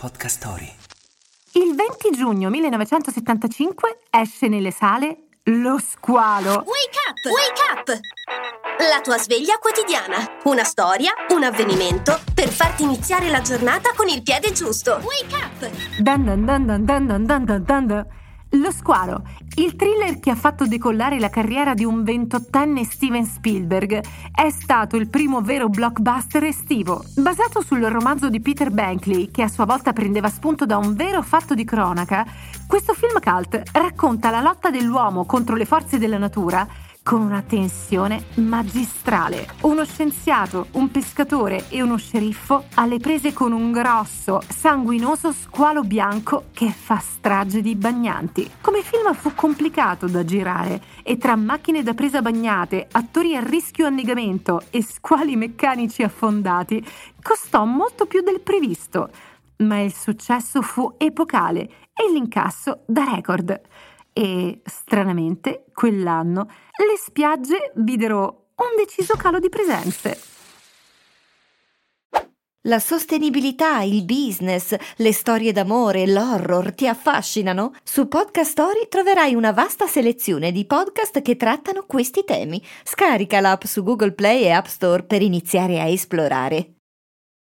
Podcast Story. Il 20 giugno 1975 esce nelle sale Lo squalo. Wake up! Wake up! La tua sveglia quotidiana. Una storia, un avvenimento per farti iniziare la giornata con il piede giusto. Wake up! Dun dun dun dun dun dun dun dun. dun. Lo squalo, il thriller che ha fatto decollare la carriera di un 28enne Steven Spielberg, è stato il primo vero blockbuster estivo, basato sul romanzo di Peter Bankley, che a sua volta prendeva spunto da un vero fatto di cronaca. Questo film cult racconta la lotta dell'uomo contro le forze della natura con una tensione magistrale. Uno scienziato, un pescatore e uno sceriffo alle prese con un grosso, sanguinoso squalo bianco che fa strage di bagnanti. Come film fu complicato da girare e tra macchine da presa bagnate, attori a rischio annegamento e squali meccanici affondati, costò molto più del previsto. Ma il successo fu epocale e l'incasso da record e, stranamente, quell'anno le spiagge videro un deciso calo di presenze. La sostenibilità, il business, le storie d'amore, l'horror ti affascinano? Su Podcast Story troverai una vasta selezione di podcast che trattano questi temi. Scarica l'app su Google Play e App Store per iniziare a esplorare.